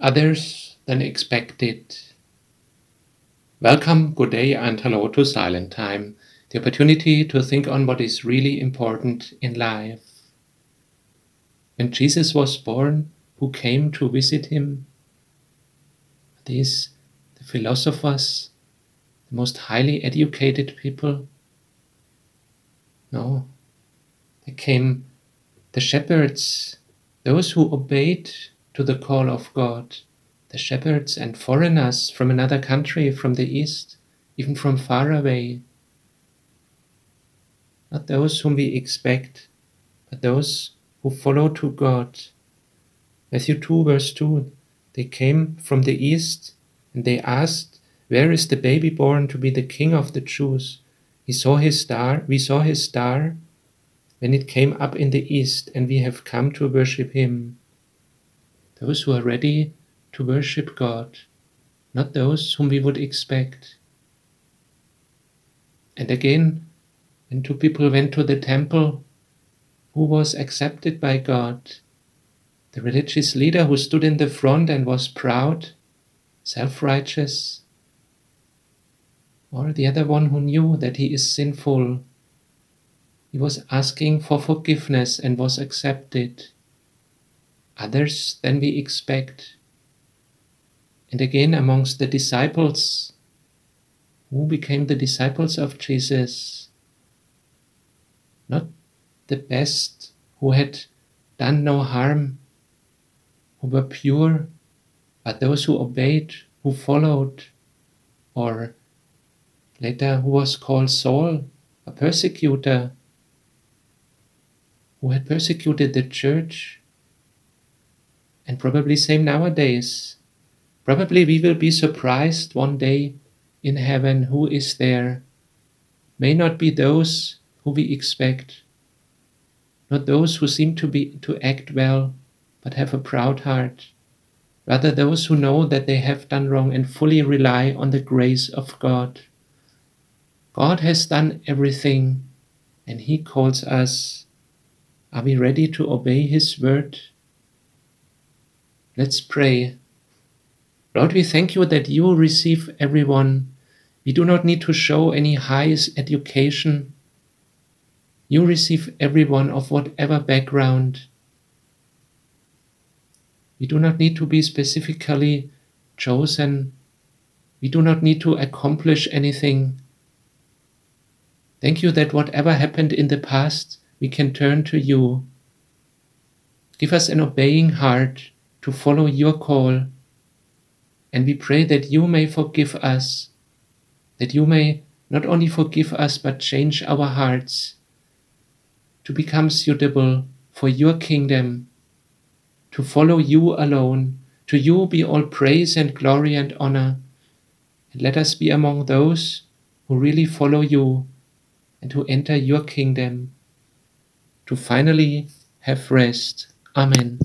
others than expected. Welcome, good day, and hello to Silent Time, the opportunity to think on what is really important in life. When Jesus was born, who came to visit him? These, the philosophers, the most highly educated people? No, there came the shepherds, those who obeyed to the call of God the shepherds and foreigners from another country, from the east, even from far away. Not those whom we expect, but those who follow to God. Matthew 2, verse 2 They came from the east and they asked, Where is the baby born to be the king of the Jews? He saw his star, we saw his star when it came up in the east, and we have come to worship him. Those who are ready to worship God, not those whom we would expect. And again, when two people went to the temple, who was accepted by God? The religious leader who stood in the front and was proud, self righteous, or the other one who knew that he is sinful. He was asking for forgiveness and was accepted. Others than we expect. And again, amongst the disciples, who became the disciples of Jesus? Not the best, who had done no harm, who were pure, but those who obeyed, who followed, or later who was called Saul, a persecutor, who had persecuted the church, and probably same nowadays Probably we will be surprised one day in heaven who is there. May not be those who we expect, not those who seem to be to act well, but have a proud heart. Rather those who know that they have done wrong and fully rely on the grace of God. God has done everything, and He calls us. Are we ready to obey His word? Let's pray. Lord, we thank you that you receive everyone. We do not need to show any highest education. You receive everyone of whatever background. We do not need to be specifically chosen. We do not need to accomplish anything. Thank you that whatever happened in the past, we can turn to you. Give us an obeying heart to follow your call and we pray that you may forgive us, that you may not only forgive us, but change our hearts to become suitable for your kingdom, to follow you alone. To you be all praise and glory and honor. And let us be among those who really follow you and who enter your kingdom to finally have rest. Amen.